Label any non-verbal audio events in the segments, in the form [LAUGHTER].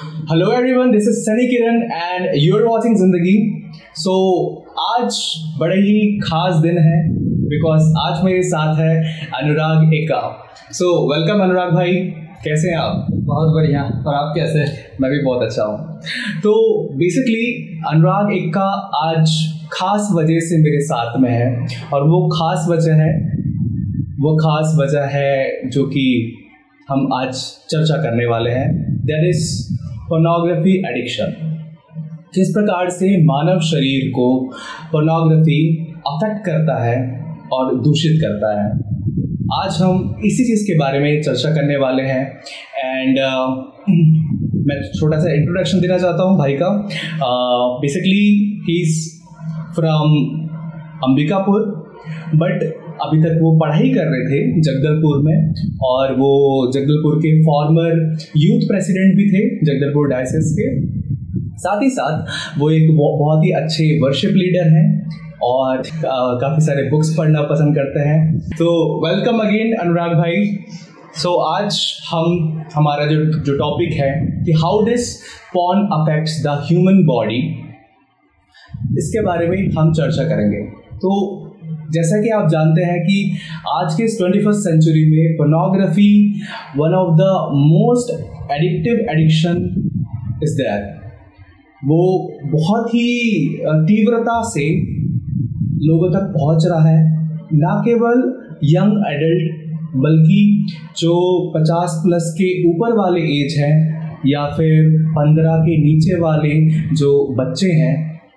Hello everyone this is Sunny Kiran and you are watching Zindagi so आज बड़े ही खास दिन है बिकॉज़ आज मेरे साथ है अनुराग एका सो वेलकम अनुराग भाई। कैसे हैं आप? बहुत बढ़िया। और आप कैसे? मैं भी बहुत अच्छा हूँ। तो बेसिकली अनुराग एक्का आज खास वजह से मेरे साथ में है। और वो खास वजह है वो खास वजह है जो कि हम आज चर्चा करने वाले हैं। दैट इज़ पोर्नोग्राफी एडिक्शन किस प्रकार से मानव शरीर को पोर्नोग्राफी अफेक्ट करता है और दूषित करता है। आज हम इसी चीज़ के बारे में चर्चा करने वाले हैं। एंड uh, [CLEARS THROAT] मैं छोटा सा इंट्रोडक्शन देना चाहता हूँ भाई का। Basically he is from Ambikapur. But अभी तक वो पढ़ाई कर रहे थे जगदलपुर में और वो जगदलपुर के फॉर्मर यूथ प्रेसिडेंट भी थे जगदलपुर डायसिस के। साथ ही साथ वो एक बहुत ही अच्छे वर्शिप लीडर हैं और काफ़ी सारे बुक्स पढ़ना पसंद करते हैं। तो वेलकम अगेन अनुराग भाई। सो so, आज हम हमारा जो जो टॉपिक है कि how this porn affects the human body इसके बारे में हम चर्चा करेंगे। तो जैसा कि आप जानते हैं कि आज के इस ट्वेंटी फ़र्स्ट सेंचुरी में pornography one of the most addictive addiction is there वो बहुत ही तीव्रता से लोगों तक पहुँच रहा है। ना केवल यंग एडल्ट बल्कि जो 50 प्लस के ऊपर वाले एज हैं, या फिर 15 के नीचे वाले जो बच्चे हैं,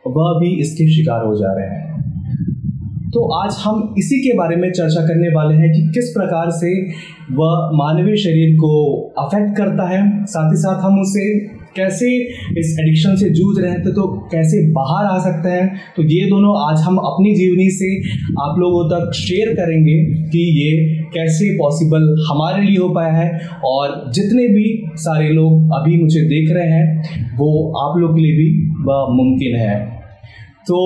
वह भी इसके शिकार हो जा रहे हैं। तो आज हम इसी के बारे में चर्चा करने वाले हैं कि किस प्रकार से वह मानवीय शरीर को अफेक्ट करता है। साथ ही साथ हम उसे कैसे इस एडिक्शन से जूझ रहे थे तो कैसे बाहर आ सकते हैं। तो ये दोनों आज हम अपनी जीवनी से आप लोगों तक शेयर करेंगे कि ये कैसे पॉसिबल हमारे लिए हो पाया है और जितने भी सारे लोग अभी मुझे देख रहे हैं, वो आप लोग के लिए भी मुमकिन है। तो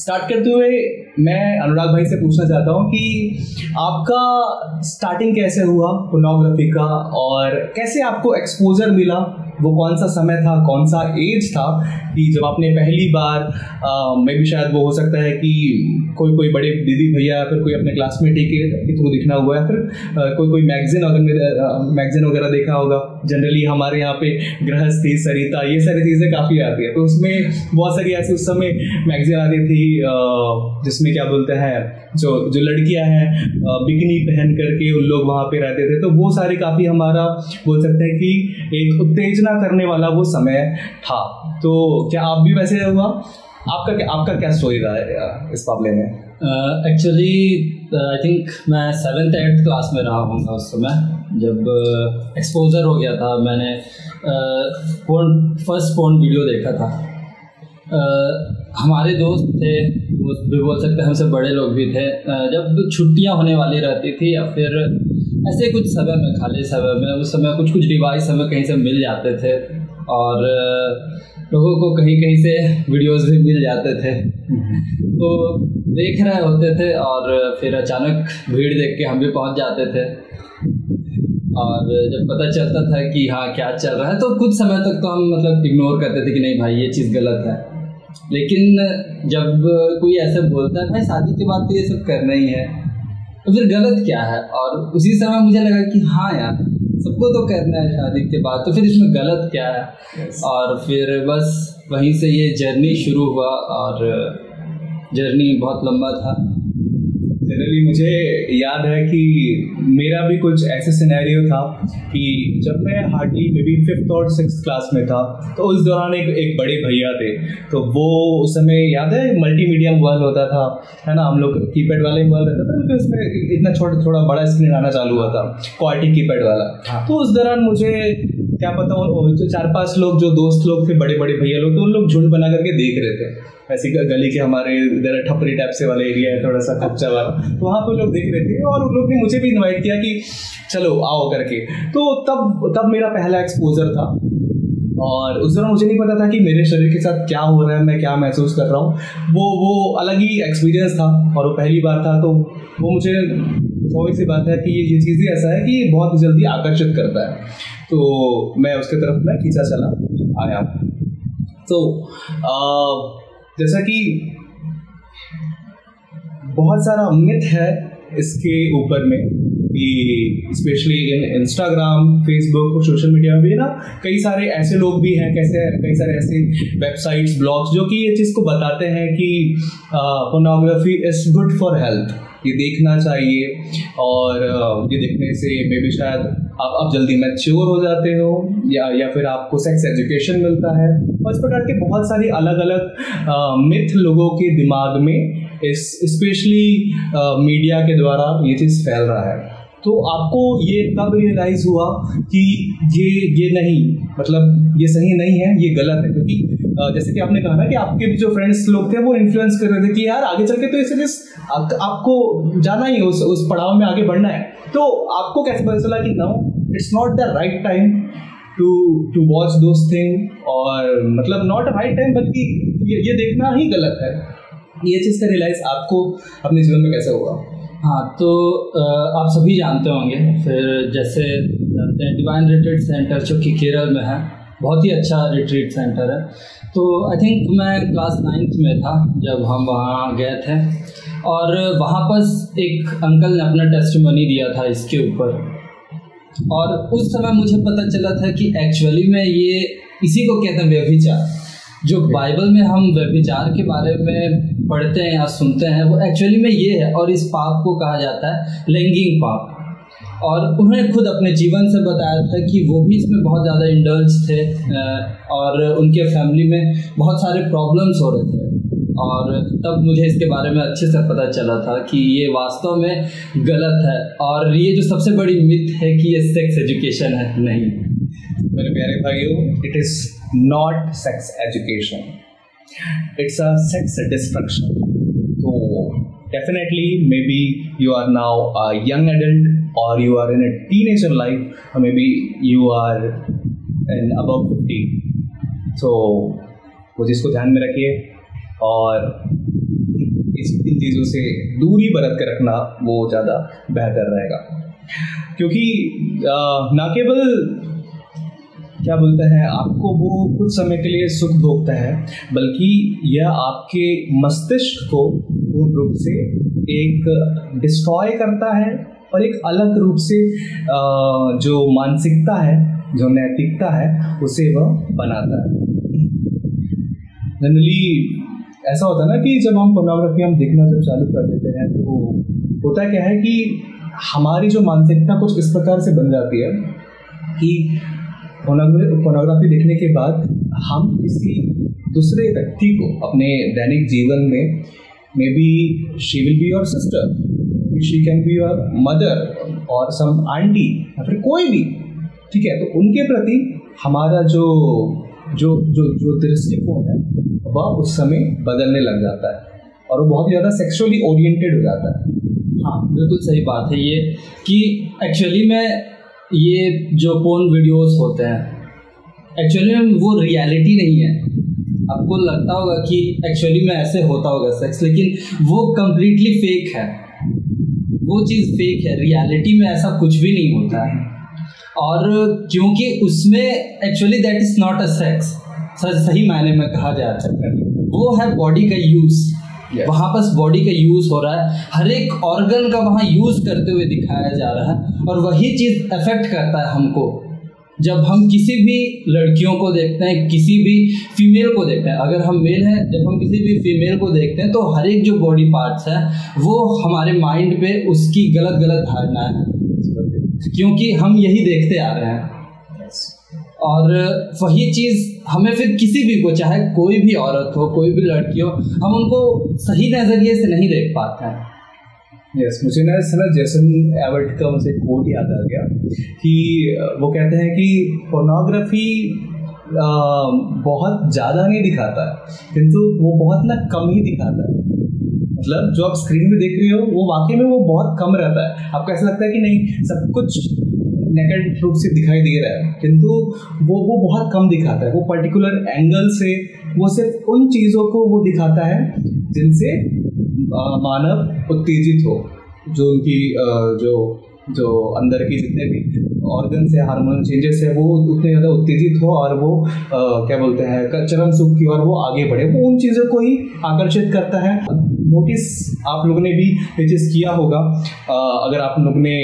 स्टार्ट करते हुए मैं अनुराग भाई से पूछना चाहता हूँ कि आपका स्टार्टिंग कैसे हुआ फोनोग्राफी का और कैसे आपको एक्सपोजर मिला? वो कौन सा समय था, कौन सा एज था कि जब आपने पहली बार मे भी शायद वो हो सकता है कि कोई कोई बड़े दीदी भैया फिर कोई अपने क्लासमेट के थ्रू दिखना हुआ है फिर कोई कोई मैगजीन मैगजीन वगैरह देखा होगा। जनरली हमारे यहाँ पे गृहस्थी, सरिता, ये सारी चीज़ें काफ़ी आती है। तो उसमें बहुत सारी ऐसी उस समय मैगजीन आती थी जिसमें क्या बोलते हैं, जो जो लड़कियाँ हैं बिकनी पहन करके उन लोग वहाँ पे रहते थे। तो वो सारे काफ़ी हमारा बोल सकते हैं कि एक उत्तेजना करने वाला वो समय था। तो क्या आप भी वैसे हुआ? आपका क्या आपका क्या स्टोरी रहा इस मामले में? एक्चुअली आई थिंक मैं सेवन्थ एट्थ क्लास में रहा हूँ उस समय जब एक्सपोजर uh, हो गया था। मैंने फ़ोन फ़र्स्ट फ़ोन वीडियो देखा था। हमारे दोस्त थे, वो भी बोल सकते हमसे बड़े लोग भी थे। जब छुट्टियाँ होने वाली रहती थी या फिर ऐसे कुछ समय में, खाली समय में, उस समय कुछ कुछ डिवाइस हमें कहीं से मिल जाते थे और लोगों को कहीं कहीं से वीडियोस भी मिल जाते थे। तो देख रहे होते थे और फिर अचानक भीड़ देख के हम भी पहुँच जाते थे। और जब पता चलता था कि हाँ क्या चल रहा है तो कुछ समय तक तो हम मतलब इग्नोर करते थे कि नहीं भाई, ये चीज़ गलत है। लेकिन जब कोई ऐसा बोलता है भाई शादी के बाद तो ये सब करना ही है तो फिर गलत क्या है? और उसी समय मुझे लगा कि हाँ यार सबको तो करना है शादी के बाद तो फिर इसमें गलत क्या है? Yes. और फिर बस वहीं से ये जर्नी शुरू हुआ और जर्नी बहुत लंबा था। जनरली मुझे याद है कि मेरा भी कुछ ऐसे सिनेरियो था कि जब मैं हार्डली मे बी फिफ्थ और सिक्स क्लास में था तो उस दौरान एक एक बड़े भैया थे। तो वो उस समय याद है मल्टीमीडिया मोबाइल होता था है ना? हम लोग कीपैड वाले मोबाइल रहता था लेकिन उसमें इतना छोटा थोड़ा बड़ा स्क्रीन आना चालू हुआ था क्वालिटी कीपैड वाला। हाँ। तो उस दौरान मुझे क्या पता जो चार पाँच लोग, जो दोस्त लोग थे बड़े बड़े भैया लोग तो उन लोग झुंड बना करके देख रहे थे। ऐसी गली के हमारे, इधर ठपरी टाइप से वाला एरिया है, थोड़ा सा कच्चा वाला। तो वहाँ पर लोग देख रहे थे, और उन लोग ने मुझे भी इन्वाइट किया कि, चलो, आओ करके। तो तब तब मेरा पहला एक्सपोजर था। और उस दौरान मुझे नहीं पता था कि मेरे शरीर के साथ क्या हो रहा है मैं क्या महसूस कर रहा हूँ। वो वो अलग ही एक्सपीरियंस था और वो पहली बार था तो वो मुझे थोड़ी सी बात है कि ये ये चीज़ें ऐसा है कि बहुत जल्दी आकर्षित करता है। तो मैं उसके तरफ़ मैं खींचा चला आया। तो आ, जैसा कि बहुत सारा मिथ है इसके ऊपर में। स्पेशली इन इंस्टाग्राम फेसबुक और सोशल मीडिया में भी ना, कई सारे ऐसे लोग भी हैं, कैसे, कई सारे ऐसे वेबसाइट्स ब्लॉग्स जो कि ये चीज़ को बताते हैं कि pornography is good for health ये देखना चाहिए और ये देखने से मे भी शायद आप आप जल्दी मैच्योर हो जाते हो या या फिर आपको सेक्स एजुकेशन मिलता है। और इस प्रकार के बहुत सारी अलग अलग मिथ लोगों के दिमाग में इस स्पेशली मीडिया के द्वारा ये चीज़ फैल रहा है। तो आपको ये कब रियलाइज़ हुआ कि ये ये नहीं मतलब ये सही नहीं है ये गलत है। क्योंकि जैसे कि आपने कहा ना कि आपके भी जो फ्रेंड्स लोग थे वो इन्फ्लुएंस कर रहे थे कि यार आगे चल के तो इसे आपको जाना ही उस उस पड़ाव में आगे बढ़ना है। तो आपको कैसे पता चला कि no it's not the right time to to watch those thing और मतलब नॉट राइट टाइम बल्कि ये, ये देखना ही गलत है। ये चीज़ का रियलाइज़ आपको अपने जीवन में कैसे हुआ? हाँ तो आप सभी जानते होंगे, फिर जैसे जानते हैं डिवाइन रिट्रीट सेंटर जो कि केरल में है, बहुत ही अच्छा रिट्रीट सेंटर है। तो आई थिंक मैं क्लास नाइन्थ में था, जब हम वहाँ गए थे, और वहाँ पर एक अंकल ने अपना टेस्ट मनी दिया था इसके ऊपर। और उस समय मुझे पता चला था कि एक्चुअली में ये इसी को कहते हैं व्यभिचार। जो बाइबल में हम व्यभिचार के बारे में पढ़ते हैं या सुनते हैं, वो एक्चुअली में ये है और इस पाप को कहा जाता है लैंगिंग पाप। और उन्होंने खुद अपने जीवन से बताया था कि वो भी इसमें बहुत ज़्यादा इंडल्स थे और उनके फैमिली में बहुत सारे प्रॉब्लम्स हो रहे थे। और तब मुझे इसके बारे में अच्छे से पता चला था कि ये वास्तव में गलत है और ये जो सबसे बड़ी मिथ है कि ये सेक्स एजुकेशन है, नहीं। मेरे प्यारे भाइयों it is not sex education it's a sex destruction so definitely maybe you are now a young adult or you are in a teenager life or maybe you are in above 50 so वो जिसको ध्यान में रखिए और इस इन चीज़ों से दूरी बरत कर रखना वो ज़्यादा बेहतर रहेगा क्योंकि ना केवल क्या बोलते हैं, आपको वो कुछ समय के लिए सुख भोगता है, बल्कि यह आपके मस्तिष्क को पूर्ण रूप से एक डिस्ट्रॉय करता है और एक अलग रूप से जो मानसिकता है, जो नैतिकता है, उसे वह बनाता है। जनरली ऐसा होता है ना कि जब हम पोर्नोग्राफी हम देखना जब चालू कर देते हैं तो होता क्या है कि हमारी जो मानसिकता कुछ इस प्रकार से बन जाती है कि पोर्नोग्राफी देखने के बाद हम किसी दूसरे व्यक्ति को अपने दैनिक जीवन में maybe she will be your sister she can be your mother और सम आंटी या फिर कोई भी, ठीक है? तो उनके प्रति हमारा जो जो जो जो दृष्टिकोण है, वह उस समय बदलने लग जाता है और वो बहुत ज़्यादा सेक्सुअली ओरिएंटेड हो जाता है। हाँ बिल्कुल सही बात है ये कि एक्चुअली मैं ये जो पोन वीडियोस होते हैं एक्चुअली में वो रियलिटी नहीं है। आपको लगता होगा कि एक्चुअली में ऐसे होता होगा सेक्स लेकिन वो कम्प्लीटली फेक है। वो चीज़ फेक है। रियलिटी में ऐसा कुछ भी नहीं होता। है और क्योंकि उसमें actually that is not a sex सही मायने में कहा जाए वो है बॉडी का यूज़ yes. वहाँ पर बॉडी का यूज़ हो रहा है। हर एक ऑर्गन का वहाँ यूज़ करते हुए दिखाया जा रहा है और वही चीज़ अफेक्ट करता है हमको। जब हम किसी भी लड़कियों को देखते हैं, किसी भी फीमेल को देखते हैं, अगर हम मेल हैं, जब हम किसी भी फीमेल को देखते हैं तो हर एक जो बॉडी पार्ट्स है, वो हमारे माइंड पे उसकी गलत गलत धारणा है। क्योंकि हम यही देखते आ रहे हैं। और वही चीज़ हमें फिर किसी भी को, चाहे कोई भी औरत हो, कोई भी लड़की हो, हम उनको सही नज़रिए से नहीं देख पाते हैं। यस मुझे ना ना जैसन एवर्ट का मुझे कोट याद आ गया कि वो कहते हैं कि पोर्नोग्राफी बहुत ज़्यादा नहीं दिखाता है, किंतु वो बहुत ना कम ही दिखाता है। मतलब जो आप स्क्रीन पे देख रहे हो, वो वाकई में वो बहुत कम रहता है। आपको ऐसा लगता है कि नहीं, सब कुछ नेकेड रूप से दिखाई दे रहा है किंतु वो वो बहुत कम दिखाता है। वो पर्टिकुलर एंगल से वो सिर्फ़ उन चीज़ों को वो दिखाता है जिनसे मानव उत्तेजित हो जो उनकी जो जो अंदर की जितने भी ऑर्गन है हार्मोन चेंजेस है वो उतने ज़्यादा उत्तेजित हो और वो आ, क्या बोलते हैं चरम सुख की ओर वो आगे बढ़े। वो उन चीज़ों को ही आकर्षित करता है। नोटिस आप लोगों ने भी चीज़ किया होगा आ, अगर आप लोग ने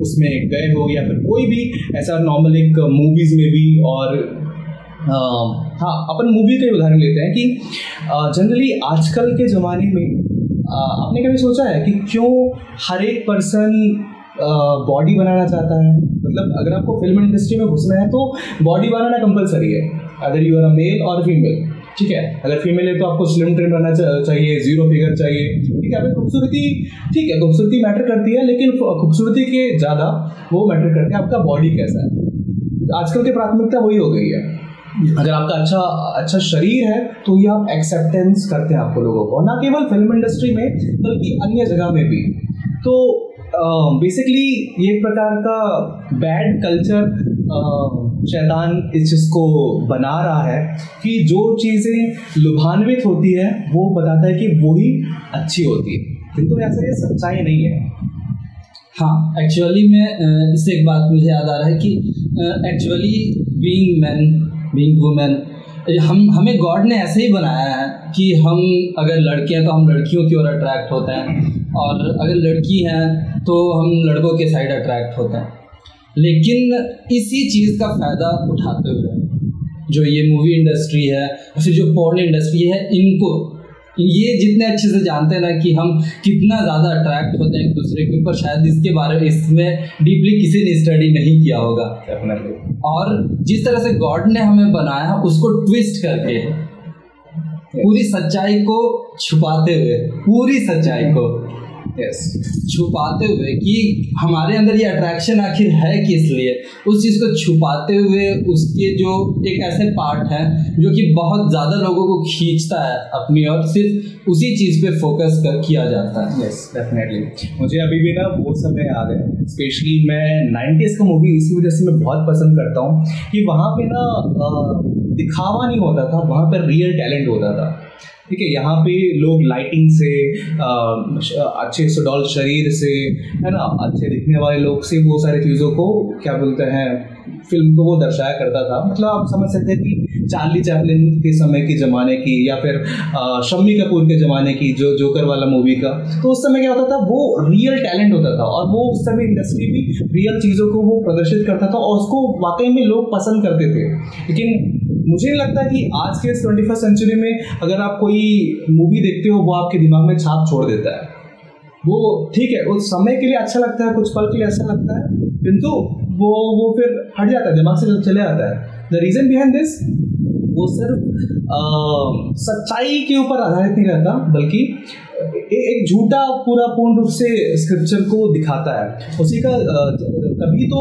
उसमें गए हो या फिर कोई भी ऐसा नॉर्मल एक मूवीज़ में भी और आ, हाँ अपन मूवी का उदाहरण लेते हैं कि जनरली आजकल के ज़माने में आपने कभी सोचा है कि क्यों हर एक पर्सन बॉडी बनाना चाहता है? मतलब अगर आपको फ़िल्म इंडस्ट्री में घुसना है तो बॉडी बनाना कंपलसरी है। अगर यू आर अ मेल और फीमेल ठीक है? अगर फीमेल है तो आपको स्लिम ट्रिम रहना चाहिए ज़ीरो फिगर चाहिए। ठीक है खूबसूरती ठीक है, खूबसूरती मैटर करती है, लेकिन खूबसूरती के ज़्यादा वो मैटर करते हैं आपका बॉडी कैसा है। आजकल की प्राथमिकता वही हो गई है। अगर आपका अच्छा अच्छा शरीर है तो ये आप एक्सेप्टेंस करते हैं आपको लोगों को। ना केवल फ़िल्म इंडस्ट्री में, बल्कि अन्य जगह में भी। तो बेसिकली ये एक प्रकार का बैड कल्चर शैतान इस चीज़ को बना रहा है कि जो चीज़ें लुभान्वित होती है, वो बताता है कि वही अच्छी होती है। किंतु ऐसा ये सच्चाई नहीं है। हाँ एक्चुअली में इससे एक बात मुझे याद आ रहा है कि actually being man being women हम, हमें गॉड ने ऐसे ही बनाया है कि हम अगर लड़के हैं तो हम लड़कियों की ओर अट्रैक्ट होते हैं और अगर लड़की हैं तो हम लड़कों के साइड अट्रैक्ट होते हैं। लेकिन इसी चीज़ का फ़ायदा उठाते हुए जो ये मूवी इंडस्ट्री है और फिर जो पॉर्न इंडस्ट्री है इनको ये जितने अच्छे से जानते हैं ना कि हम कितना ज़्यादा अट्रैक्ट होते हैं एक दूसरे के ऊपर शायद इसके बारे में इसमें डीपली किसी ने स्टडी नहीं किया होगा। और जिस तरह से गॉड ने हमें बनाया उसको ट्विस्ट करके पूरी सच्चाई को छुपाते हुए पूरी सच्चाई को yes. छुपाते हुए कि हमारे अंदर ये अट्रैक्शन आखिर है किस लिए? उस चीज़ को छुपाते हुए उसके जो एक ऐसे पार्ट है, जो कि बहुत ज़्यादा लोगों को खींचता है अपनी और सिर्फ़ उसी चीज़ पे फोकस कर, किया जाता है। यस डेफिनेटली मुझे अभी भी ना वो समय याद है स्पेशली मैं नाइन्टीज़ का मूवी इसी वजह से मैं बहुत पसंद करता हूँ कि वहाँ पे ना दिखावा नहीं होता था, वहाँ पर रियल टैलेंट होता था। ठीक है यहाँ पे लोग लाइटिंग से आ, अच्छे सुडौल शरीर से है ना अच्छे दिखने वाले लोग से वो सारी चीज़ों को क्या बोलते हैं फ़िल्म को वो दर्शाया करता था। मतलब आप समझ सकते हैं कि चार्ली चैपलिन के समय के ज़माने की या फिर शम्मी कपूर के ज़माने की जो जोकर वाला मूवी का तो उस समय क्या होता था वो रियल टैलेंट होता था और वो उस समय इंडस्ट्री भी रियल चीज़ों को वो प्रदर्शित करता था और उसको वाकई में लोग पसंद करते थे। लेकिन मुझे नहीं लगता कि आज के इस ट्वेंटी फ़र्स्ट सेंचुरी में अगर आप कोई मूवी देखते हो, वो आपके दिमाग में छाप छोड़ देता है। वो ठीक है, उस समय के लिए अच्छा लगता है, कुछ पल के लिए अच्छा लगता है, किंतु वो वो फिर हट जाता है, दिमाग से चले जाता है। द रीज़न बिहाइंड दिस वो सिर्फ़ सच्चाई के ऊपर आधारित नहीं रहता, बल्कि एक झूठा पूरा पूर्ण रूप से स्क्रिप्चर को दिखाता है। उसी का तभी तो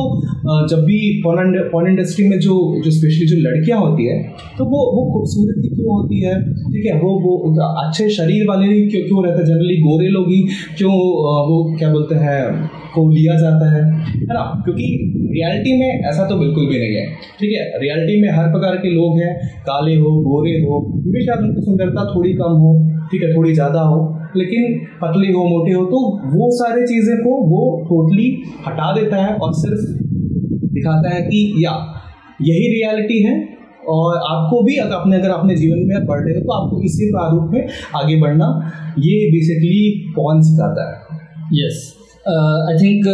जब भी पॉन इंडस्ट्री में जो जो स्पेशली जो लड़कियाँ होती है तो वो वो खूबसूरती क्यों होती है? ठीक है, वो वो अच्छे शरीर वाले ही क्यों क्यों रहते? हैं जनरली गोरे लोग ही क्यों वो क्या बोलते हैं, को लिया जाता है? है ना? क्योंकि रियलिटी में ऐसा तो बिल्कुल भी नहीं है। ठीक है रियलिटी में हर प्रकार के लोग हैं, काले हो, गोरे हो भी शायद उनकी सुंदरता थोड़ी कम हो, ठीक है, थोड़ी ज़्यादा हो। लेकिन पतली हो, मोटी हो तो वो सारे चीज़ें को वो टोटली हटा देता है और सिर्फ़ दिखाता है कि, या, यही रियलिटी है और आपको भी अगर अपने अगर अपने जीवन में बढ़ रहे हो तो आपको इसी प्रारूप में आगे बढ़ना, ये बेसिकली कौन सिखाता है। यस आई थिंक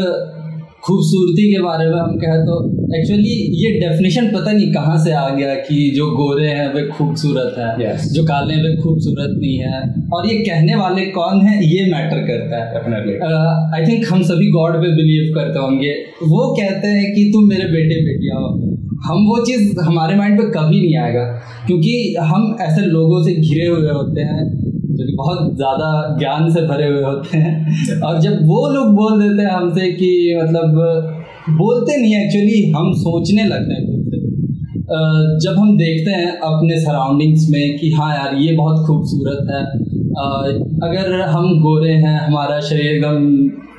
खूबसूरती के बारे में हम कहें तो एक्चुअली ये डेफिनेशन पता नहीं कहाँ से आ गया कि जो गोरे हैं वे खूबसूरत है yes. जो काले हैं वे खूबसूरत नहीं है। और ये कहने वाले कौन है ये मैटर करता है। आई थिंक uh, हम सभी गॉड पे बिलीव करते होंगे। वो कहते हैं कि तुम मेरे बेटे बेटियाँ हो। हम वो चीज़ हमारे माइंड पे कभी नहीं आएगा। क्योंकि हम ऐसे लोगों से घिरे हुए होते हैं जो कि बहुत ज़्यादा ज्ञान से भरे हुए होते हैं। [LAUGHS] और जब वो लोग बोल देते हैं हमसे कि मतलब बोलते नहीं एक्चुअली हम सोचने लगते हैं। जब हम देखते हैं अपने सराउंडिंग्स में कि हाँ यार ये बहुत खूबसूरत है। अगर हम गोरे हैं हमारा शरीर एकदम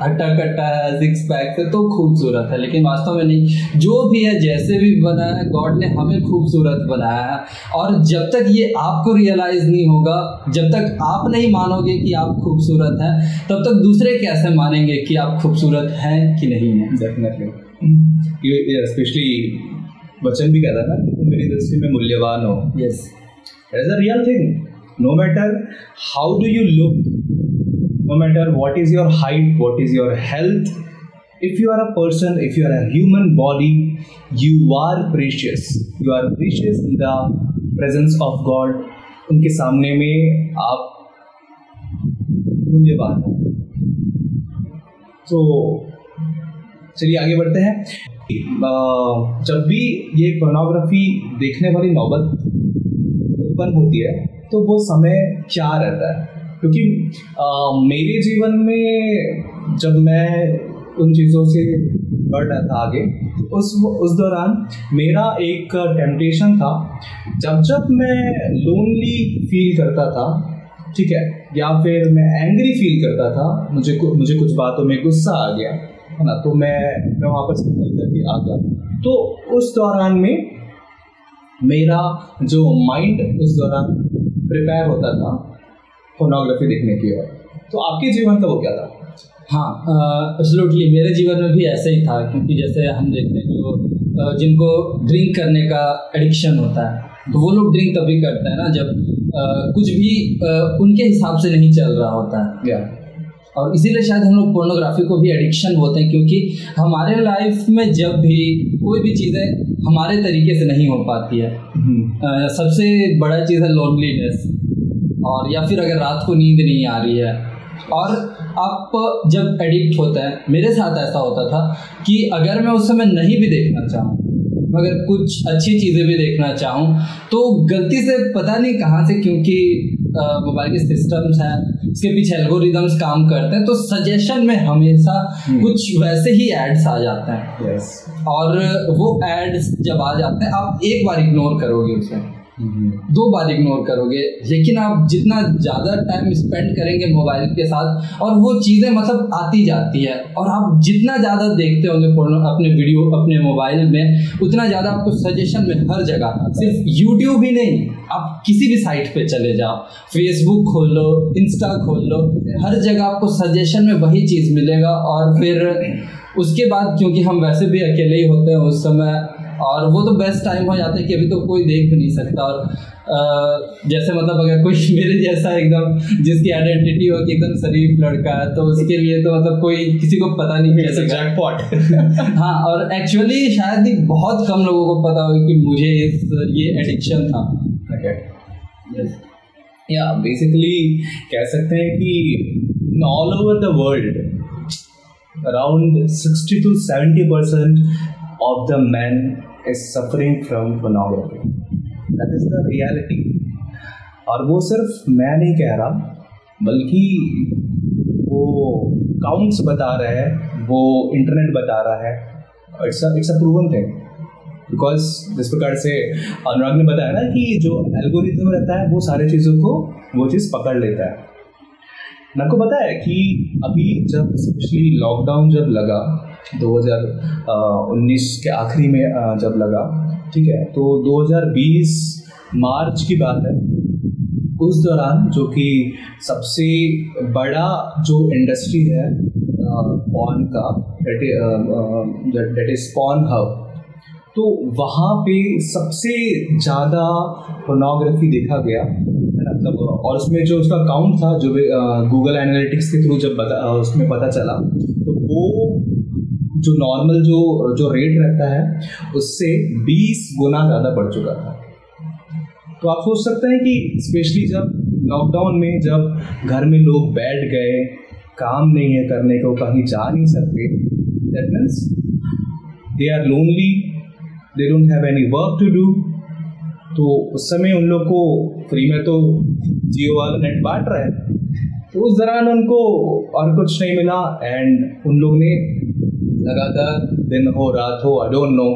हट्टा कट्टा है सिक्स पैक है तो खूबसूरत है। लेकिन वास्तव में नहीं जो भी है जैसे भी बनाया है गॉड ने हमें खूबसूरत बनाया है। और जब तक ये आपको रियलाइज़ नहीं होगा जब तक आप नहीं मानोगे कि आप खूबसूरत हैं तब तक दूसरे कैसे मानेंगे कि आप खूबसूरत हैं कि नहीं हैं? डेफिनेटली स्पेशली वचन भी कहता था कि तुम मेरी दृष्टि में मूल्यवान हो। Yes is a real thing no matter how do you look no matter what is your height what is your health if you are a person if you are a human body you are precious you are precious in the presence of god उनके सामने में आप मूल्यवान हो तो चलिए आगे बढ़ते हैं जब भी ये पोर्नोग्राफी देखने वाली नौबत उत्पन्न होती है तो वो समय क्या रहता है? क्योंकि मेरे जीवन में जब मैं उन चीज़ों से बढ़ रहा था आगे, उस उस दौरान मेरा एक टेम्पटेशन था। जब जब मैं लोनली फील करता था, ठीक है, या फिर मैं एंग्री फील करता था, मुझे मुझे कुछ बातों में गुस्सा आ गया, है ना तो मैं मैं वापस निकल करके आ गया तो उस दौरान में मेरा जो माइंड उस दौरान प्रिपेयर होता था फोनोग्राफी देखने की ओर। तो आपके जीवन का वो क्या था? हाँ एब्सोल्युटली मेरे जीवन में भी ऐसा ही था क्योंकि जैसे हम देखते हैं जो जिनको ड्रिंक करने का एडिक्शन होता है तो वो लोग ड्रिंक तभी करते हैं ना जब आ, कुछ भी आ, उनके हिसाब से नहीं चल रहा होता है। या और इसीलिए शायद हम लोग पोर्नोग्राफी को भी एडिक्शन बोलते हैं क्योंकि हमारे लाइफ में जब भी कोई भी चीज़ें हमारे तरीके से नहीं हो पाती है। हम्म। सबसे बड़ा चीज़ है लोनलीनेस और या फिर अगर रात को नींद नहीं आ रही है। और आप जब एडिक्ट होते हैं मेरे साथ ऐसा होता था कि अगर मैं उस समय नहीं भी देखना चाहूँ अगर कुछ अच्छी चीज़ें भी देखना चाहूँ तो गलती से पता नहीं कहाँ से क्योंकि मोबाइल के सिस्टम्स हैं इसके पीछे एल्गोरिदम्स काम करते हैं तो सजेशन में हमेशा hmm. कुछ वैसे ही एड्स आ जाते हैं yes. और वो एड्स जब आ जाते हैं आप एक बार इग्नोर करोगे उसे दो बार इग्नोर करोगे। लेकिन आप जितना ज़्यादा टाइम स्पेंड करेंगे मोबाइल के साथ, और वो चीज़ें मतलब आती जाती है। और आप जितना ज़्यादा देखते होंगे अपने वीडियो अपने मोबाइल में, उतना ज़्यादा आपको सजेशन में हर जगह, सिर्फ़ यूट्यूब ही नहीं, आप किसी भी साइट पे चले जाओ। फेसबुक खोल लो इंस्टा खोल लो, हर जगह आपको सजेशन में वही चीज़ मिलेगा। और फिर उसके बाद, क्योंकि हम वैसे भी अकेले ही होते हैं, उस समय और वो तो बेस्ट टाइम हो जाता है कि अभी तो कोई देख भी नहीं सकता और आ, जैसे मतलब अगर कोई [LAUGHS] मेरे जैसा एकदम जिसकी आइडेंटिटी हो कि एकदम शरीफ लड़का है तो उसके लिए तो मतलब कोई किसी को पता नहीं चल जैकपॉट [LAUGHS] हाँ और एक्चुअली शायद ही बहुत कम लोगों को पता हो कि मुझे इस ये एडिक्शन था। या बेसिकली कह सकते हैं कि all over the world around 60 to 70 percent of the men is suffering from pornography. That is the reality. और वो सिर्फ़ मैं नहीं कह रहा, बल्कि वो काउंट्स बता रहा है, वो इंटरनेट बता रहा है it's it's a proven thing because जिस प्रकार से अनुराग ने बताया ना कि जो एल्गोरिथम रहता है, वो सारी चीज़ों को, वो चीज़ पकड़ लेता है आपको पता है कि अभी जब स्पेशली लॉकडाउन जब लगा 2019 के आखिरी में जब लगा, ठीक है? तो 2020 मार्च की बात है। उस दौरान जो कि सबसे बड़ा जो इंडस्ट्री है पॉन का, डेट इज़ पॉन हब। तो वहाँ पे सबसे ज़्यादा फोनोग्राफी देखा गया मतलब और उसमें जो उसका अकाउंट था, जो गूगल एनालिटिक्स के थ्रू जब बता उसमें पता चला तो वो जो नॉर्मल जो जो रेट रहता है, उससे 20 गुना ज़्यादा बढ़ चुका था। तो आप सोच सकते हैं कि स्पेशली जब लॉकडाउन में, जब घर में लोग बैठ गए, काम नहीं है करने को, कहीं जा नहीं सकते that means they are lonely they don't have any work to do तो उस समय उन लोग को फ्री में तो जियो वाला नेट बांट रहा है। तो उस दौरान उनको और कुछ नहीं मिला एंड उन लोग ने लगातार दिन हो रात हो आई डोंट नो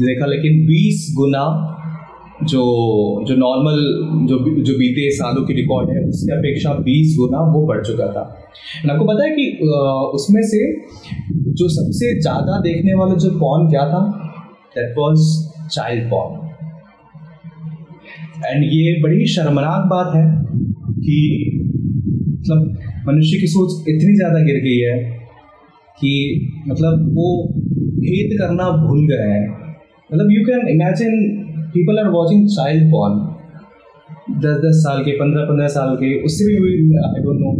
देखा, लेकिन 20 गुना जो जो नॉर्मल जो जो बीते सालों की रिकॉर्ड है, उसकी अपेक्षा बीस गुना वो बढ़ चुका था। आपको पता है कि उसमें से जो सबसे ज़्यादा देखने वाला जो पॉन क्या था? That was child porn and ये बड़ी शर्मनाक बात है कि मतलब मनुष्य की सोच इतनी ज़्यादा गिर गई है कि मतलब वो भेद करना भूल गए हैं। मतलब you can imagine people are watching child porn दस दस साल के, पंद्रह पंद्रह साल के, उससे भी आई डोंट नो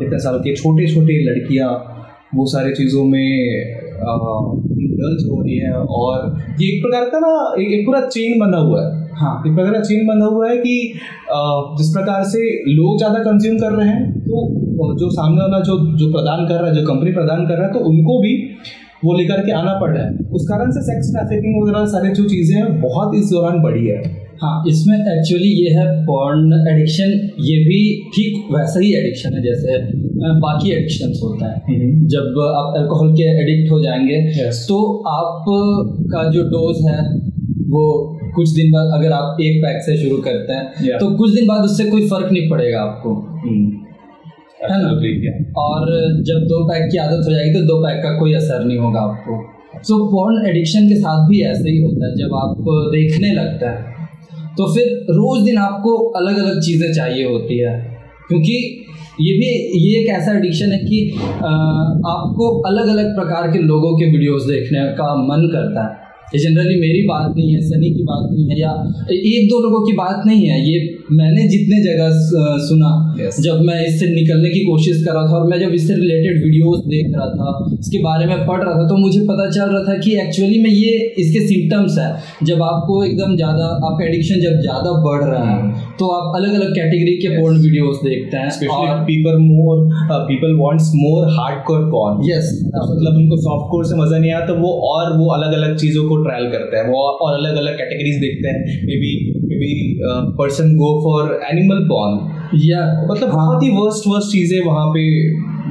कितने साल के छोटे छोटे लड़कियाँ, वो सारी चीज़ों में इंडल्ज हो रही हैं और ये एक प्रकार का ना, एक पूरा चेन बना हुआ है। हाँ। एक प्रकार का चेन बना हुआ है कि जिस प्रकार से लोग ज़्यादा कंज्यूम कर रहे हैं तो जो सामने वाला जो जो प्रदान कर रहा है जो कंपनी प्रदान कर रहा है तो उनको भी वो लेकर के आना पड़ रहा है। उस कारण से सेक्स ट्रैफिकिंग वगैरह सारी जो चीज़ें हैं बहुत इस दौरान बढ़ी है। हाँ इसमें एक्चुअली ये है पॉर्न एडिक्शन ये भी ठीक वैसा ही एडिक्शन है जैसे बाकी एडिक्शन होता है। हम्म। जब आप अल्कोहल के एडिक्ट हो जाएँगे तो आप का जो डोज है वो कुछ दिन बाद अगर आप एक पैक से शुरू करते हैं तो कुछ दिन बाद उससे कोई फ़र्क नहीं पड़ेगा आपको। हम्म। है ना? और जब दो पैक की आदत हो जाएगी तो दो पैक का कोई असर नहीं होगा आपको। सो पॉर्न एडिक्शन के साथ भी ऐसे ही होता है जब आप देखने लगता है। तो फिर रोज दिन आपको अलग अलग चीज़ें चाहिए होती है। क्योंकि ये भी ये एक ऐसा एडिक्शन है कि आ, आपको अलग अलग प्रकार के लोगों के वीडियोस देखने का मन करता है। ये जनरली मेरी बात नहीं है, सनी की बात नहीं है, या एक दो लोगों की बात नहीं है, ये मैंने जितने जगह सुना yes. जब मैं इससे निकलने की कोशिश कर रहा था और मैं जब इससे रिलेटेड वीडियोस देख रहा था इसके बारे में पढ़ रहा था तो मुझे पता चल रहा था कि एक्चुअली में ये इसके सिम्टम्स है। जब आपको एकदम ज़्यादा आपका एडिक्शन जब ज़्यादा बढ़ रहा है तो आप अलग अलग कैटेगरी के पोर्न वीडियोस देखते हैं और people more people wants more hardcore porn yes मतलब उनको सॉफ्ट कोर से मज़ा नहीं आता वो और वो अलग अलग चीज़ों को ट्रायल करते हैं वो और अलग अलग कैटेगरीज देखते हैं। Maybe maybe person go for animal porn या मतलब हाँ। बहुत ही वर्स्ट वर्स्ट चीज़ें वहाँ पे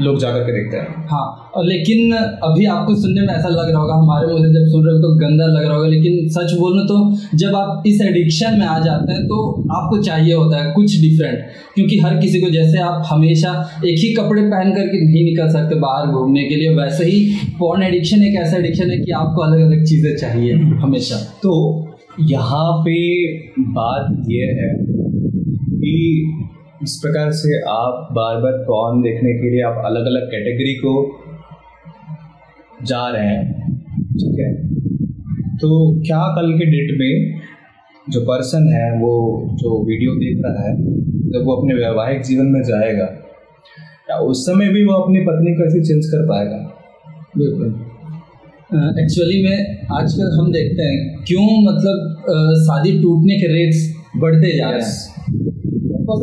लोग जाकर के देखते हैं। हाँ और लेकिन अभी आपको सुनने में ऐसा लग रहा होगा हमारे मुझे जब सुन रहे हो तो गंदा लग रहा होगा लेकिन सच बोलूँ तो जब आप इस एडिक्शन में आ जाते हैं तो आपको चाहिए होता है कुछ डिफरेंट क्योंकि हर किसी को जैसे आप हमेशा एक ही कपड़े पहन करके नहीं निकल सकते बाहर घूमने के लिए वैसे ही पॉर्न एडिक्शन एक ऐसा एडिक्शन है कि आपको अलग अलग चीज़ें चाहिए हमेशा। तो यहाँ पे बात यह है कि इस प्रकार से आप बार बार पॉन देखने के लिए आप अलग अलग कैटेगरी को जा रहे हैं ठीक है? तो क्या कल के डेट में जो पर्सन है वो जो वीडियो देख रहा है जब वो अपने वैवाहिक जीवन में जाएगा या उस समय भी वो अपनी पत्नी को ऐसे चेंज कर पाएगा? बिल्कुल। एक्चुअली में आजकल हम देखते हैं क्यों मतलब शादी टूटने के रेट्स बढ़ते जा रहे हैं? Was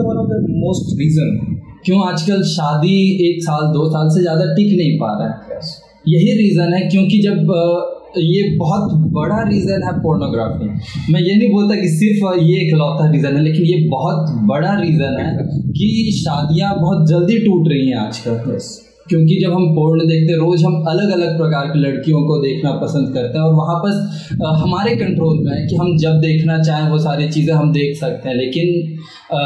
मोस्ट रीजन क्यों? आजकल शादी एक साल दो साल से ज़्यादा टिक नहीं पा रहा है। Yes. यही रीज़न है क्योंकि जब ये बहुत बड़ा रीज़न है पोर्नोग्राफी मैं ये नहीं बोलता कि सिर्फ़ ये एक लौता रीज़न है लेकिन ये बहुत बड़ा रीज़न है कि शादियाँ बहुत जल्दी टूट रही हैं आजकल। Yes. क्योंकि जब हम पोर्न देखते हैं रोज़ हम अलग अलग प्रकार की लड़कियों को देखना पसंद करते हैं और वहाँ पर हमारे कंट्रोल में है कि हम जब देखना चाहें वो सारी चीज़ें हम देख सकते हैं। लेकिन आ,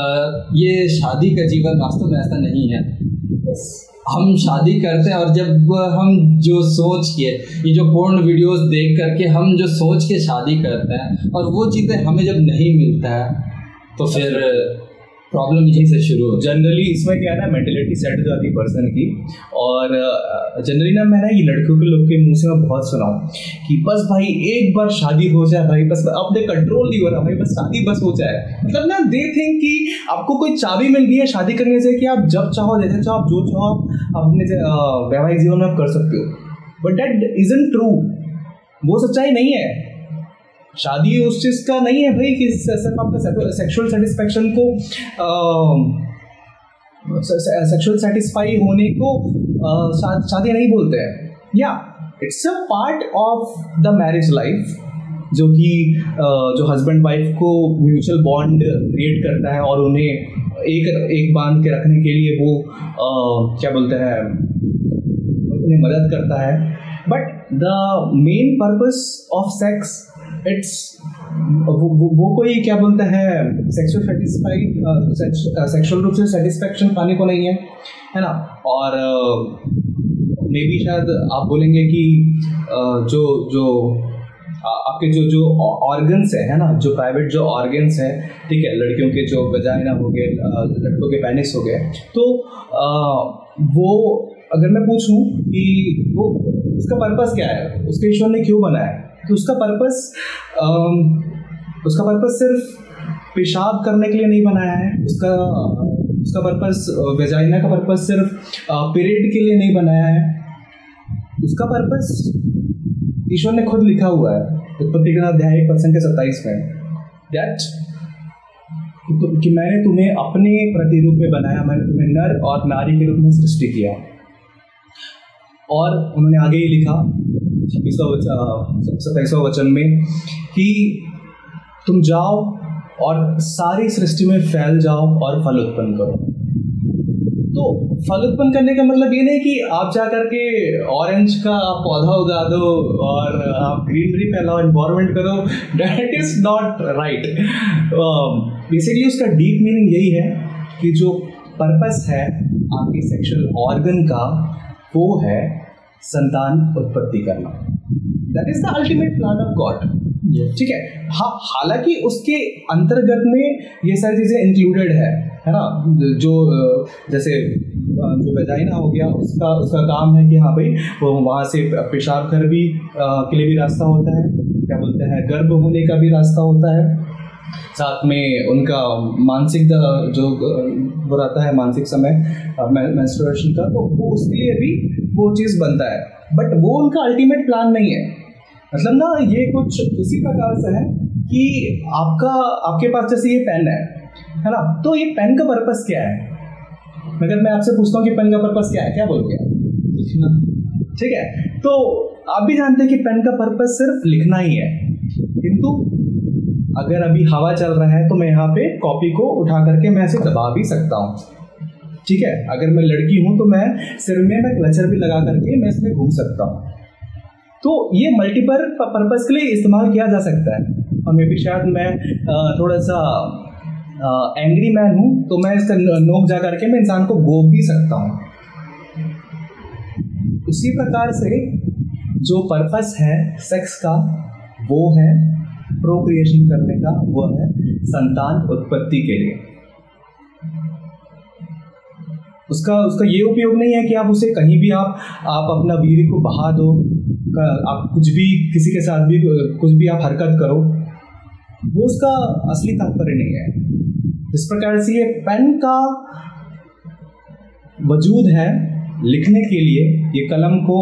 ये शादी का जीवन वास्तव में ऐसा नहीं है। हम शादी करते हैं और जब हम जो सोच के ये जो पोर्न वीडियोस देख करके हम जो सोच के शादी करते हैं और वो चीज़ें हमें जब नहीं मिलता है तो फिर प्रॉब्लम यहीं से शुरू हो। जनरली इसमें क्या है ना मेंटेलिटी सेट हो जाती है पर्सन की। और जनरली ना मैं ना ये लड़कियों के लोग के मुँह से मैं बहुत सुना हूँ कि बस भाई, एक बार शादी हो जाए भाई, बस अपने कंट्रोल नहीं हो रहा भाई, बस शादी बस हो जाए। मतलब ना दे थिंक कि आपको कोई चाबी मिल गई है शादी करने से कि आप जब चाहो, जैसे चाहो, आप जो चाहो, आप अपने वैवाहिक जीवन में आप कर सकते हो। बट डेट इजन ट्रू वो सच्चाई नहीं है। शादी उस चीज़ का नहीं है भाई कि सिर्फ़ आपका सेक्सुअल सेटिस्फेक्शन को सेक्सुअल सेटिस्फाई होने को शादी नहीं बोलते हैं। या it's a part of the marriage life जो कि जो हस्बैंड वाइफ को म्यूचुअल बॉन्ड क्रिएट करता है और उन्हें एक एक बाँध के रखने के लिए वो क्या बोलते हैं, उन्हें मदद करता है। But the main purpose of sex it's वो, वो, वो कोई क्या बोलते हैं सेक्सुअल सेटिस्फाइड सेक्सुअल रूप से सेटिस्फेक्शन पाने को नहीं है है ना? और मे बी शायद आप बोलेंगे कि uh, जो जो आपके जो जो ऑर्गन्स है है ना? जो प्राइवेट जो ऑर्गन्स है ठीक है लड़कियों के जो वजाइना हो गए लड़कों के पेनिस हो गए तो आ, वो अगर मैं पूछूँ कि वो उसका पर्पस क्या है? उसके ईश्वर ने क्यों बनाया? तो उसका पर्पस उसका पर्पस सिर्फ़ पेशाब करने के लिए नहीं बनाया है। उसका उसका पर्पस वेजाइना का पर्पस सिर्फ़ पीरियड के लिए नहीं बनाया है। उसका पर्पस ईश्वर ने खुद लिखा हुआ है उत्पत्ति का अध्याय एक परसेंट के सत्ताईस में। दैट तो, कि मैंने तुम्हें अपने प्रतिरूप में बनाया मैंने तुम्हें नर और नारी के रूप में सृष्टि किया। और उन्होंने आगे ही लिखा छब्बीसवा सत्ताईसवा वचन में कि तुम जाओ और सारी सृष्टि में फैल जाओ और फल उत्पन्न करो। तो फल उत्पन्न करने का मतलब ये नहीं कि आप जा करके ऑरेंज का पौधा उगा दो और आप ग्रीनरी फैलाओ इन्वायरमेंट करो। That is not right basically उसका डीप मीनिंग यही है कि जो पर्पस है आपके सेक्सुअल ऑर्गन का, वो है संतान उत्पत्ति करना। That is the ultimate plan of God ठीक है? हाँ हालाँकि उसके अंतर्गत में ये सारी चीज़ें इंक्लूडेड है है ना? जो जैसे जो वेजाइना हो गया उसका उसका काम है कि हाँ भाई वो वहाँ से पेशाब घर भी के लिए भी रास्ता होता है। क्या बोलते हैं? गर्भ होने का भी रास्ता होता है। साथ में उनका मानसिक जो वो रहता है मानसिक समय मेंस्ट्रुएशन का तो वो उसके लिए भी वो चीज़ बनता है। बट वो उनका अल्टीमेट प्लान नहीं है। मतलब ना ये कुछ उसी प्रकार से है कि आपका आपके पास जैसे ये पेन है है ना? तो ये पेन का पर्पस क्या है? अगर मैं आपसे पूछता हूँ कि पेन का पर्पस क्या है क्या बोलोगे लिखना। ठीक है। तो आप भी जानते हैं कि पेन का पर्पस सिर्फ़ लिखना ही है। किंतु अगर अभी हवा चल रहा है तो मैं यहाँ पे कॉपी को उठा करके मैं इसे दबा भी सकता हूँ। ठीक है? अगर मैं लड़की हूँ तो मैं सिर में मैं क्लचर भी लगा करके मैं इसमें घूम सकता हूँ। तो ये मल्टीपल पर्पज के लिए इस्तेमाल किया जा सकता है। और मे भी शायद मैं थोड़ा सा एंग्री मैन हूँ तो मैं इसका नोक जा करके मैं इंसान को गोप भी सकता हूँ। उसी प्रकार से जो पर्पस है सेक्स का, वो है प्रोक्रिएशन करने का वो है संतान उत्पत्ति के लिए। उसका उसका ये उपयोग नहीं है कि आप उसे कहीं भी आप आप अपना वीर को बहा दो आप कुछ भी किसी के साथ भी, कुछ भी आप हरकत करो। वो उसका असली तात्पर्य नहीं है। इस प्रकार से ये पेन का वजूद है लिखने के लिए। ये कलम को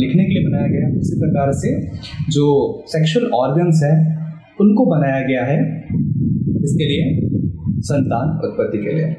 लिखने के लिए बनाया गया। उसी प्रकार से जो सेक्सुअल ऑर्गन्स है उनको बनाया गया है इसके लिए संतान उत्पत्ति के लिए।